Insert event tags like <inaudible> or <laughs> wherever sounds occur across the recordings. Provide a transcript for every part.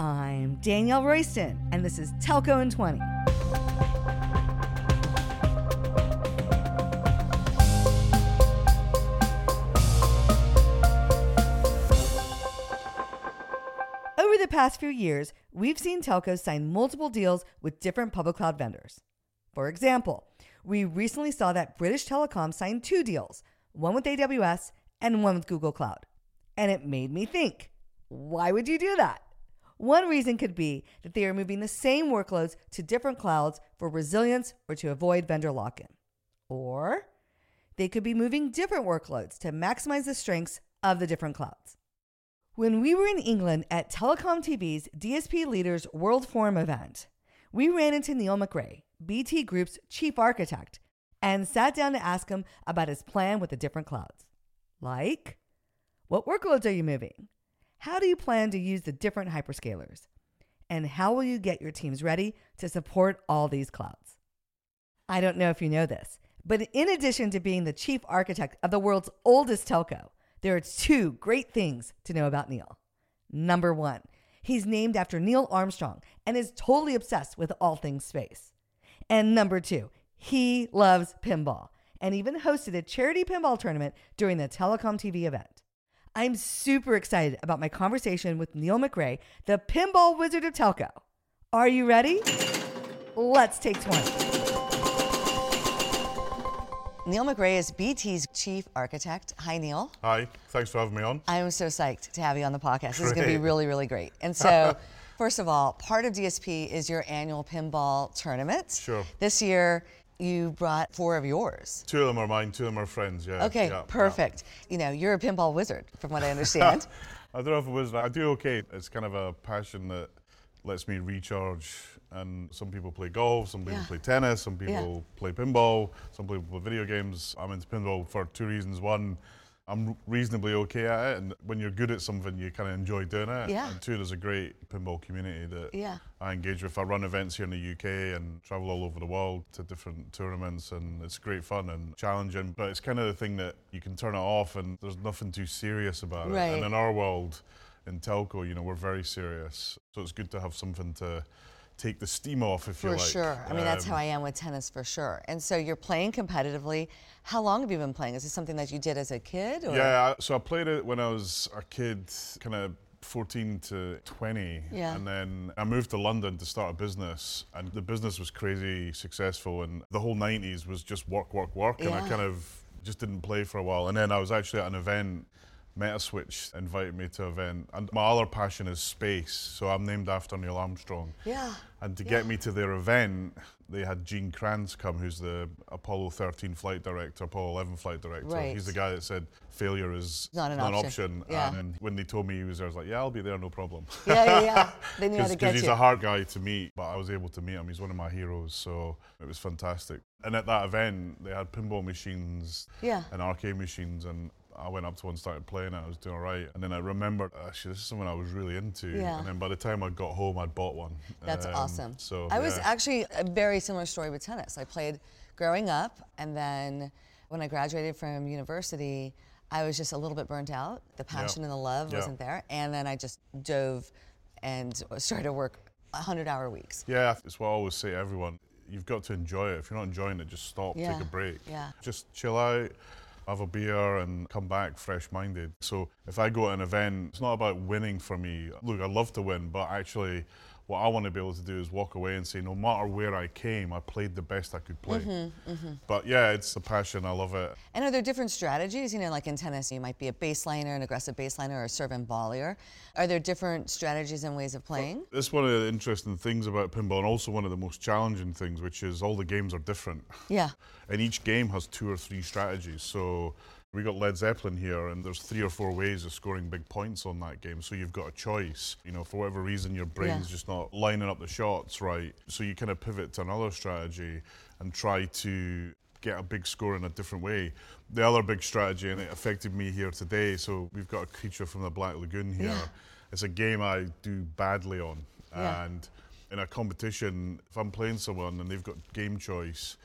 I'm Danielle Royston, and this is Telco in 20. Over the past few years, we've seen telcos sign multiple deals with different public cloud vendors. For example, we recently saw that British Telecom signed two deals, one with AWS and one with Google Cloud. And it made me think why would you do that? One reason could be that they are moving the same workloads to different clouds for resilience or to avoid vendor lock in. Or they could be moving different workloads to maximize the strengths of the different clouds. When we were in England at Telecom TV's DSP Leaders World Forum event, we ran into Neil McRae, BT Group's chief architect, and sat down to ask him about his plan with the different clouds. Like, what workloads are you moving? How do you plan to use the different hyperscalers? And how will you get your teams ready to support all these clouds? I don't know if you know this, but in addition to being the chief architect of the world's oldest telco, there are two great things to know about Neil. Number one, he's named after Neil Armstrong and is totally obsessed with all things space. And number two, he loves pinball and even hosted a charity pinball tournament during the Telecom TV event. I'm super excited about my conversation with Neil McRae, the pinball wizard of telco. Are you ready? Let's take 20. Neil McRae is BT's chief architect. Hi, Neil. Hi, thanks for having me on. I am so psyched to have you on the podcast. This is going to be really, really great. And so, <laughs> first of all, part of DSP is your annual pinball tournament. Sure. This year, you brought four of yours. Two of them are mine, two of them are friends, yeah. Okay, yeah, yeah. perfect. You know, you're a pinball wizard, from what I understand. <laughs> I don't know if it was, I do okay. It's kind of a passion that lets me recharge. And some people play golf, some people Yeah. play tennis, some Yeah. people play pinball, some people play video games. I'm into pinball for two reasons. One, I'm reasonably okay at it, and when you're good at something, you kind of enjoy doing it. Yeah. And two, there's a great pinball community that Yeah. I engage with. I run events here in the UK and travel all over the world to different tournaments, and it's great fun and challenging. But it's kind of the thing that you can turn it off, and there's nothing too serious about Right. it. And in our world, in telco, you know, we're very serious, so it's good to have something to take the steam off, if you like. For sure. I mean, that's Um, how I am with tennis for sure. And so you're playing competitively. How long have you been playing? Is this something that you did as a kid? Or? Yeah, so I played it when I was a kid, kind of 14 to 20. Yeah. And then I moved to London to start a business, and the business was crazy successful. And the whole 90s was just work, work, work. And I kind of just didn't play for a while. And then I was actually at an event. Metaswitch invited me to an event, and my other passion is space. So I'm named after Neil Armstrong. Yeah. And to get me to their event, they had Gene Kranz come, who's the Apollo 13 flight director, Apollo 11 flight director. Right. He's the guy that said failure is Not an option. Yeah. And when they told me he was there, I was like, yeah, I'll be there, no problem. Yeah, yeah, yeah. <laughs> They knew how to Because get he's you. a hard guy to meet, but I was able to meet him. He's one of my heroes, so it was fantastic. And at that event, they had pinball machines Yeah. and arcade machines, and I went up to one, started playing it, I was doing all right. And then I remembered, actually, this is something I was really into. Yeah. And then by the time I got home, I'd bought one. That's Um, awesome. So I was actually a very similar story with tennis. I played growing up, and then when I graduated from university, I was just a little bit burnt out. The passion and the love Yeah. wasn't there, and then I just dove and started to work 100-hour weeks. Yeah, it's what I always say to everyone. You've got to enjoy it. If you're not enjoying it, just stop, Yeah, take a break. yeah. Just chill out, have a beer, and come back fresh minded. So if I go to an event, it's not about winning for me. Look, I love to win, but actually, what I want to be able to do is walk away and say, no matter where I came, I played the best I could play. Mm-hmm, But yeah, it's a passion. I love it. And are there different strategies? You know, like in tennis, you might be a baseliner, an aggressive baseliner, or a serve and volleyer. Are there different strategies and ways of playing? It's one of the interesting things about pinball, and also one of the most challenging things, which is all the games are different. Yeah. And each game has two or three strategies. So we got Led Zeppelin here, and there's three or four ways of scoring big points on that game. So you've got a choice. You know, for whatever reason, your brain's Yeah. just not lining up the shots right. So you kind of pivot to another strategy and try to get a big score in a different way. The other big strategy, and it affected me here today. So we've got a creature from the Black Lagoon here. Yeah. It's a game I do badly on, Yeah. and in a competition, if I'm playing someone and they've got game choice,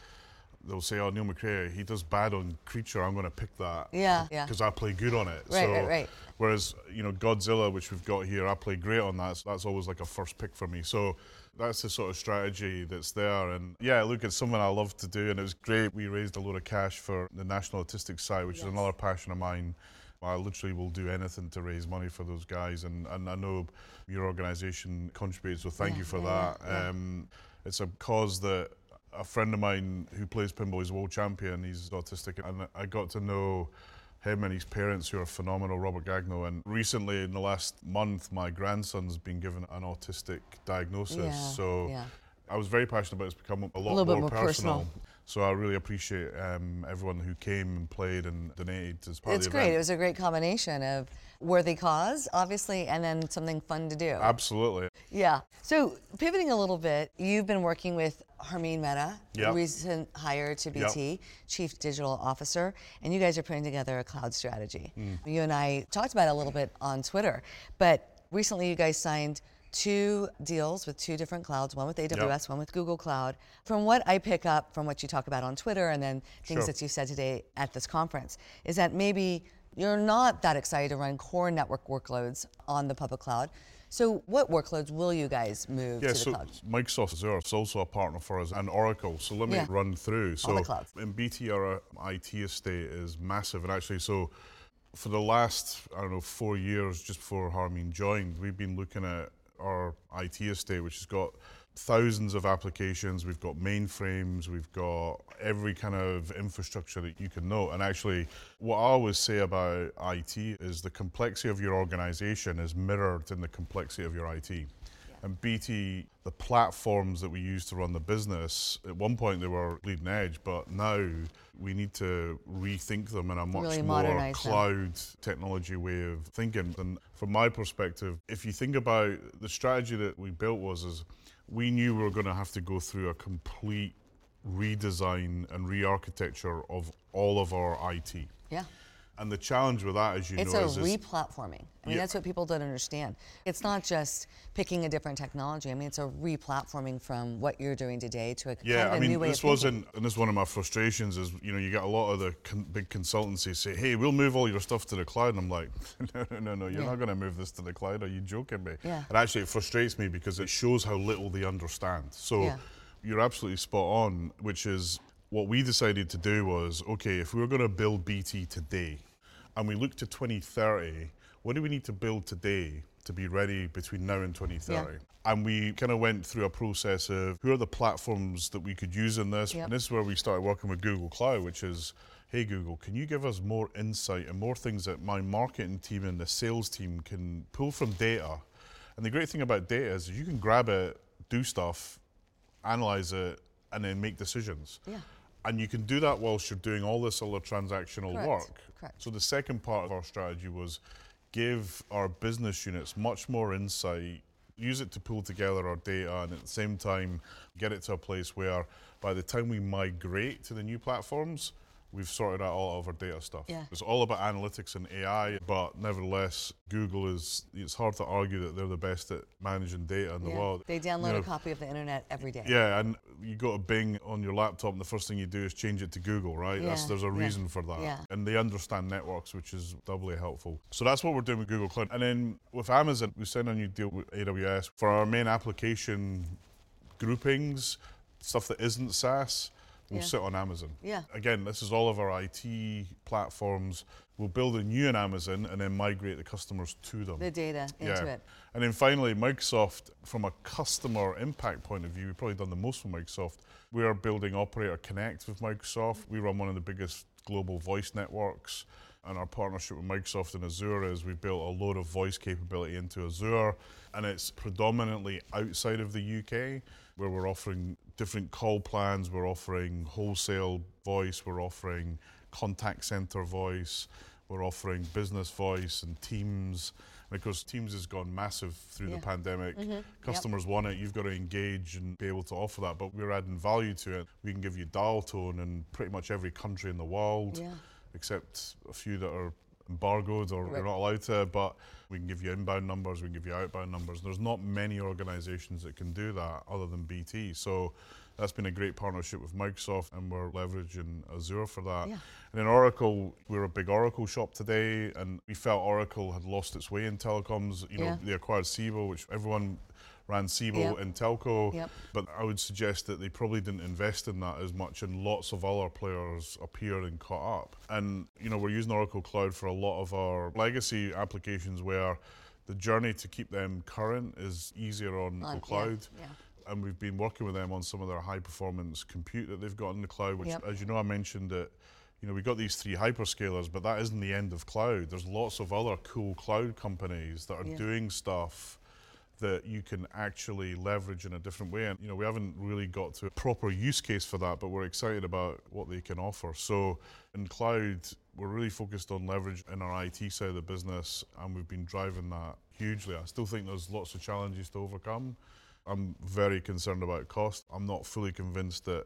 they'll say, "Oh, Neil McRae, he does bad on Creature. I'm going to pick that." Yeah, yeah. Because I play good on it. Right, so, right, right. Whereas you know Godzilla, which we've got here, I play great on that. So that's always like a first pick for me. So that's the sort of strategy that's there. And yeah, look, it's something I love to do, and it was great. We raised a load of cash for the National Autistic Society, which Yes. is another passion of mine. I literally will do anything to raise money for those guys, and, and I know your organisation contributes, so thank Yeah, you for yeah, that. Um, it's a cause that a friend of mine who plays pinball, he's a world champion, he's autistic, and I got to know him and his parents who are phenomenal, Robert Gagno. And recently, in the last month, my grandson's been given an autistic diagnosis. Yeah, so yeah. I was very passionate about it. It's become a lot bit more, more personal. So I really appreciate um, everyone who came and played and donated as part It's of the great. event. It was a great combination of worthy cause, obviously, and then something fun to do. Absolutely. Yeah. So pivoting a little bit, you've been working with Harmeen Mehta, Yep. recent hire to BT, Chief Digital Officer, and you guys are putting together a cloud strategy. Mm. You and I talked about it a little bit on Twitter, but recently you guys signed two deals with two different clouds, one with AWS, one with Google Cloud. From what I pick up from what you talk about on Twitter and then things Sure. that you said today at this conference, is that maybe you're not that excited to run core network workloads on the public cloud. So what workloads will you guys move Yeah, to the so cloud? Microsoft Azure is also a partner for us, and Oracle. So let me Yeah. run through. So the clouds. in BT, our uh, IT estate is massive, and actually, so for the last I don't know four years, just before Harmeen joined, we've been looking at our IT estate, which has got thousands of applications. We've got mainframes. We've got every kind of infrastructure that you can know. And actually, what I always say about IT is the complexity of your organization is mirrored in the complexity of your IT. And BT, the platforms that we use to run the business, at one point they were leading edge, but now we need to rethink them in a much Really more modernize them. cloud technology way of thinking. And from my perspective, if you think about the strategy that we built was is we knew we were going to have to go through a complete redesign and re-architecture of all of our IT. Yeah. And the challenge with that, as you know, It's know, a is, is replatforming. I mean, Yeah. that's what people don't understand. It's not just picking a different technology. I mean, it's a replatforming from what you're doing today to a kind Yeah, of a I mean, this wasn't, and this is one of my frustrations is, you know, you get a lot of the con- big consultancies say, hey, we'll move all your stuff to the cloud. And I'm like, <laughs> no, no, no, no, you're Yeah. not going to move this to the cloud. Are you joking me? Yeah. And actually, it frustrates me because it shows how little they understand. So Yeah. you're absolutely spot on, which is what we decided to do was, okay, if we were going to build BT today, and we look to 2030, what do we need to build today to be ready between now and 2030? And we kind of went through a process of who are the platforms that we could use in this. Yep. And this is where we started working with Google Cloud, which is, hey Google, can you give us more insight and more things that my marketing team and the sales team can pull from data? And the great thing about data is you can grab it, do stuff, analyze it, and then make decisions. Yeah. And you can do that whilst you're doing all this other transactional Correct, work. correct. So the second part of our strategy was give our business units much more insight, use it to pull together our data, and at the same time get it to a place where by the time we migrate to the new platforms, we've sorted out all of our data stuff. Yeah. It's all about analytics and AI, but nevertheless, Google is, it's hard to argue that they're the best at managing data in the world. They download You know, a copy of the internet every day. yeah, and you go to Bing on your laptop, and the first thing you do is change it to Google, right? That's, Yeah, there's a yeah, reason for that. yeah. And they understand networks, which is doubly helpful. So that's what we're doing with Google Cloud. And then with Amazon, we signed a new deal with AWS for our main application groupings, stuff that isn't SaaS. Will Yeah. sit on Amazon. Yeah. Again, this is all of our IT platforms. We'll build a new in Amazon and then migrate the customers to them. The data into it. And then finally, Microsoft, from a customer impact point of view, we've probably done the most for Microsoft. We are building Operator Connect with Microsoft. We run one of the biggest global voice networks. And our partnership with Microsoft and Azure is we built a load of voice capability into Azure. And it's predominantly outside of the UK, where we're offering different call plans, we're offering wholesale voice, we're offering contact center voice, we're offering business voice and Teams. And of course, Teams has gone massive through Yeah. the pandemic. Mm-hmm. Customers want it. You've got to engage and be able to offer that. But we're adding value to it. We can give you dial tone in pretty much every country in the world, Yeah. except a few that are embargoed or we're not allowed to, but we can give you inbound numbers, we can give you outbound numbers. There's not many organizations that can do that other than BT. So that's been a great partnership with Microsoft, and we're leveraging Azure for that. Yeah. And in Oracle, we're a big Oracle shop today, and we felt Oracle had lost its way in telecoms. You know, Yeah. they acquired Siebel, which everyone ran Siebel Yep. in telco, Yep. but I would suggest that they probably didn't invest in that as much, and lots of other players appeared and caught up. And you know, we're using Oracle Cloud for a lot of our legacy applications where the journey to keep them current is easier on uh, On- Oracle yeah, Cloud yeah. and we've been working with them on some of their high performance compute that they've got in the cloud, which, Yep. as you know, I mentioned that. You know, we've got these three hyperscalers, but that isn't the end of cloud. There's lots of other cool cloud companies that are Yeah. doing stuff that you can actually leverage in a different way. And, you know, we haven't really got to a proper use case for that, but we're excited about what they can offer. So in cloud, we're really focused on leverage in our IT side of the business, and we've been driving that hugely. I still think there's lots of challenges to overcome. I'm very concerned about cost. I'm not fully convinced that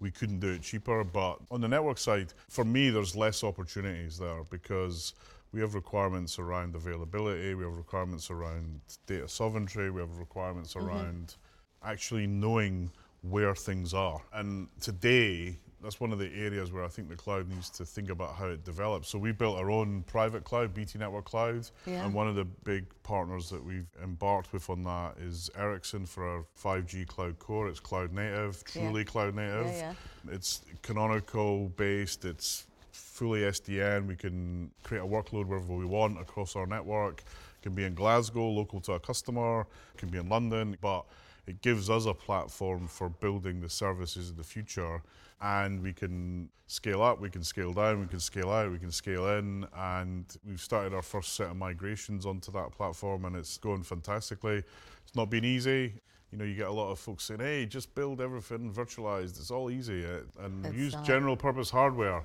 we couldn't do it cheaper. But on the network side, for me, there's less opportunities there because we have requirements around availability, we have requirements around data sovereignty, we have requirements mm-hmm. around actually knowing where things are. And today, that's one of the areas where I think the cloud needs to think about how it develops. So we built our own private cloud, BT Network Cloud, Yeah. and one of the big partners that we've embarked with on that is Ericsson for our 5G cloud core. It's cloud native, Yeah. truly cloud native. Yeah, It's Canonical based. It's fully SDN. We can create a workload wherever we want across our network. It can be in Glasgow, local to a customer. It can be in London, but it gives us a platform for building the services of the future. And we can scale up, we can scale down, we can scale out, we can scale in. And we've started our first set of migrations onto that platform, and it's going fantastically. It's not been easy. You know, you get a lot of folks saying, "Hey, just build everything virtualized. It's all easy, and It's use general purpose hardware."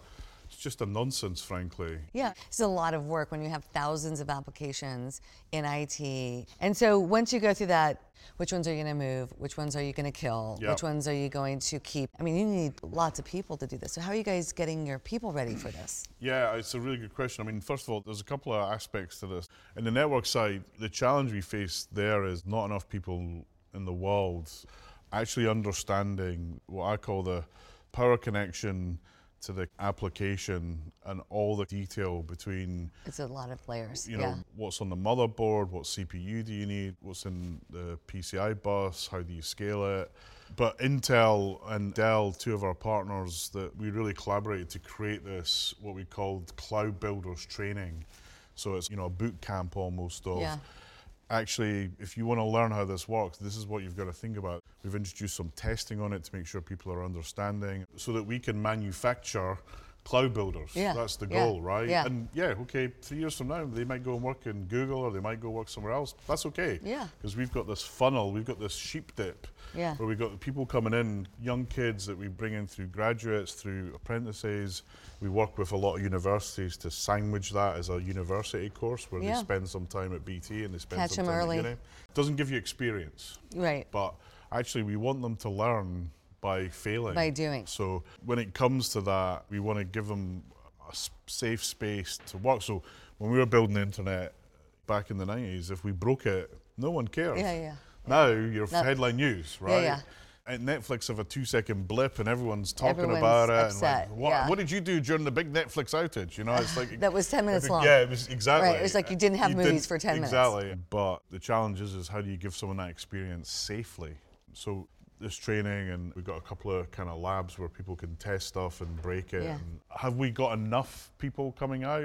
It's just a nonsense, frankly. Yeah, it's a lot of work when you have thousands of applications in IT. And so once you go through that, which ones are you going to move? Which ones are you going to kill? Yep. Which ones are you going to keep? I mean, you need lots of people to do this. So how are you guys getting your people ready for this? Yeah, it's a really good question. I mean, first of all, there's a couple of aspects to this. In the network side, the challenge we face there is not enough people in the world actually understanding what I call the power connection to the application and all the detail between It's a lot of layers. you know yeah. what's on the motherboard, what CPU do you need, what's in the PCI bus, how do you scale it. But Intel and Dell, two of our partners, that we really collaborated to create this what we called Cloud Builders Training. So it's you know a boot camp almost of Yeah. Actually, if you want to learn how this works, this is what you've got to think about. We've introduced some testing on it to make sure people are understanding so that we can manufacture cloud builders. Yeah, That's the yeah, goal, right? yeah. And yeah, okay, three years from now, they might go and work in Google or they might go work somewhere else. That's okay. Yeah. Because we've got this funnel, we've got this sheep dip Yeah. where we've got the people coming in, young kids that we bring in through graduates, through apprentices. We work with a lot of universities to sandwich that as a university course where Yeah. they spend some time at BT and they spend Catch some time early. at uni. Doesn't give you experience, Right. but actually we want them to learn by failing. By doing. So when it comes to that, we want to give them a safe space to work. So when we were building the internet back in the 90s, if we broke it, no one cared. Yeah, yeah. Now you're No. headline news, right? yeah. And Netflix have a two second blip and everyone's talking Everyone's about it. upset, like, what, yeah. what did you do during the big Netflix outage? You know, it's like <laughs> That was 10 minutes think- long. Yeah, it was exactly. Right, it was like you didn't have You movies for 10 minutes. Exactly. But the challenge is, is how do you give someone that experience safely? So this training, and we've got a couple of kind of labs where people can test stuff and break it. Yeah. And have we got enough people coming out?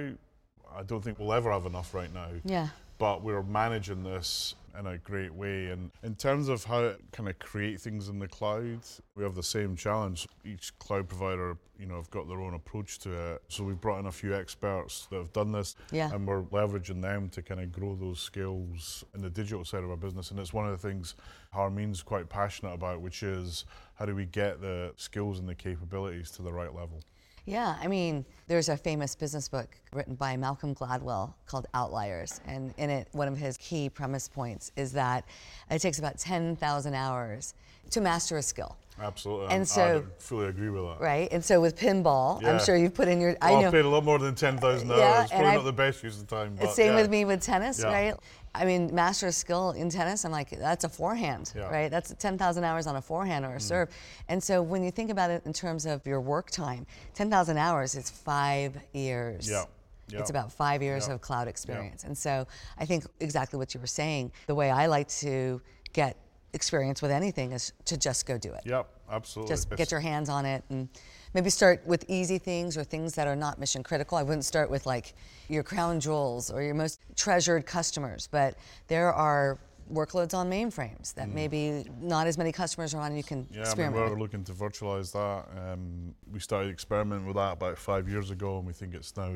I don't think we'll ever have enough right now Yeah. but we're managing this in a great way. And in terms of how to kind of create things in the cloud, we have the same challenge. Each cloud provider, you know, have got their own approach to it. So we've brought in a few experts that have done this, Yeah. and we're leveraging them to kind of grow those skills in the digital side of our business. And it's one of the things Harmeen's quite passionate about, which is how do we get the skills and the capabilities to the right level. Yeah, I mean, there's a famous business book written by Malcolm Gladwell called Outliers. And in it, one of his key premise points is that it takes about 10,000 hours to master a skill. Absolutely. And I'm- so- I fully agree with that. right? And so with pinball, I'm sure you've put in your. I Well, know. I've paid a lot more than 10,000 hours. Yeah, it's and probably I- not the best use of time. But Same yeah. with me with tennis, Yeah. right? I mean, master of skill in tennis, I'm like, that's a forehand, Yeah. Mm. right? That's 10,000 hours on a forehand or a serve. And so when you think about it in terms of your work time, 10,000 hours is five years. Yeah. It's about five years of cloud experience. And so I think exactly what you were saying, the way I like to get experience with anything is to just go do it. Yep, absolutely. Just get your hands on it and maybe start with easy things or things that are not mission critical. I wouldn't start with like your crown jewels or your most treasured customers, but there are workloads on mainframes that maybe not as many customers are on and you can Mm. Yeah, I mean, we're looking to virtualize that. Um, we started experimenting with that about five years ago, and we think it's now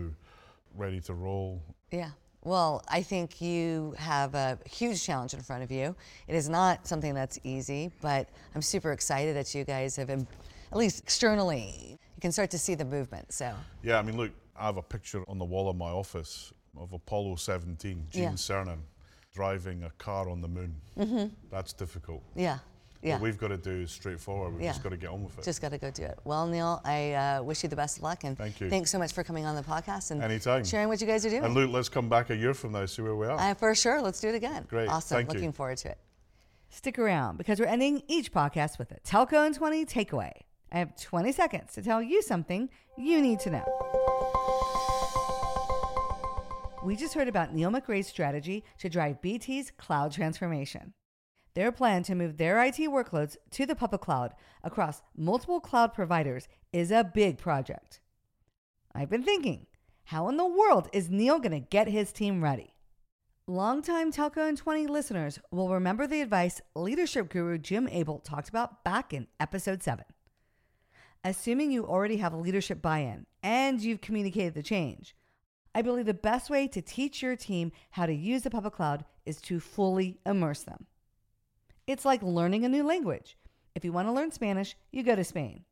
ready to roll. Yeah. Well, I think you have a huge challenge in front of you. It is not something that's easy, but I'm super excited that you guys have, at least externally, you can start to see the movement. So, Yeah, I mean, look, I have a picture on the wall of my office of Apollo 17, Gene Yeah. Cernan, driving a car on the moon. Mm-hmm. That's difficult. yeah. Yeah. What we've got to do is straightforward. We've Yeah. just got to get on with it. Just got to go do it. Well, Neil, I uh, wish you the best of luck and Thank you. thanks so much for coming on the podcast and Anytime. sharing what you guys are doing. and look, let's come back a year from now, see where we are. uh, for sure, let's do it again. Great. Awesome. Thank you. Looking forward to it. Stick around because we're ending each podcast with a Telco in 20 takeaway. I have 20 seconds to tell you something you need to know. We just heard about Neil McRae's strategy to drive BT's cloud transformation. Their plan to move their IT workloads to the public cloud across multiple cloud providers is a big project. I've been thinking, how in the world is Neil going to get his team ready? Longtime Telco in 20 listeners will remember the advice leadership guru Jim Abel talked about back in episode 7. Assuming you already have leadership buy in and you've communicated the change, I believe the best way to teach your team how to use the public cloud is to fully immerse them. It's like learning a new language. If you want to learn Spanish, you go to Spain.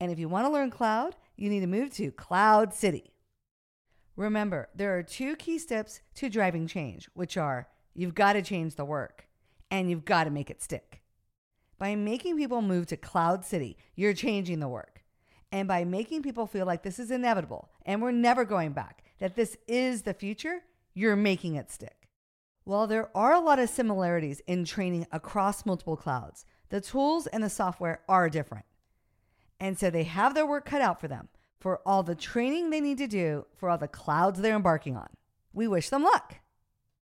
And if you want to learn cloud, you need to move to Cloud City. Remember, there are two key steps to driving change, which are you've got to change the work and you've got to make it stick. By making people move to Cloud City, you're changing the work. And by making people feel like this is inevitable and we're never going back, that this is the future, you're making it stick. While there are a lot of similarities in training across multiple clouds, the tools and the software are different. And so they have their work cut out for them for all the training they need to do for all the clouds they're embarking on. We wish them luck.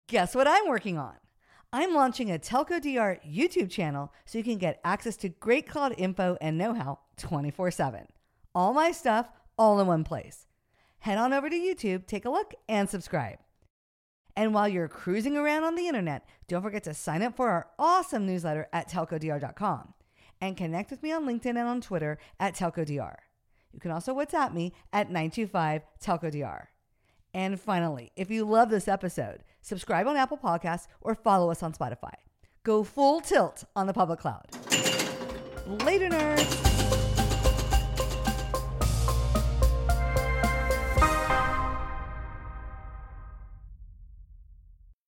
Guess what I'm working on? I'm launching a Telco DR YouTube channel so you can get access to great cloud info and know how 24 7. All my stuff, all in one place. Head on over to YouTube, take a look, and subscribe. And while you're cruising around on the internet, don't forget to sign up for our awesome newsletter at telcodr.com and connect with me on LinkedIn and on Twitter at telcodr. You can also WhatsApp me at 925 telcodr. And finally, if you love this episode, subscribe on Apple Podcasts or follow us on Spotify. Go full tilt on the public cloud. Later, nerds.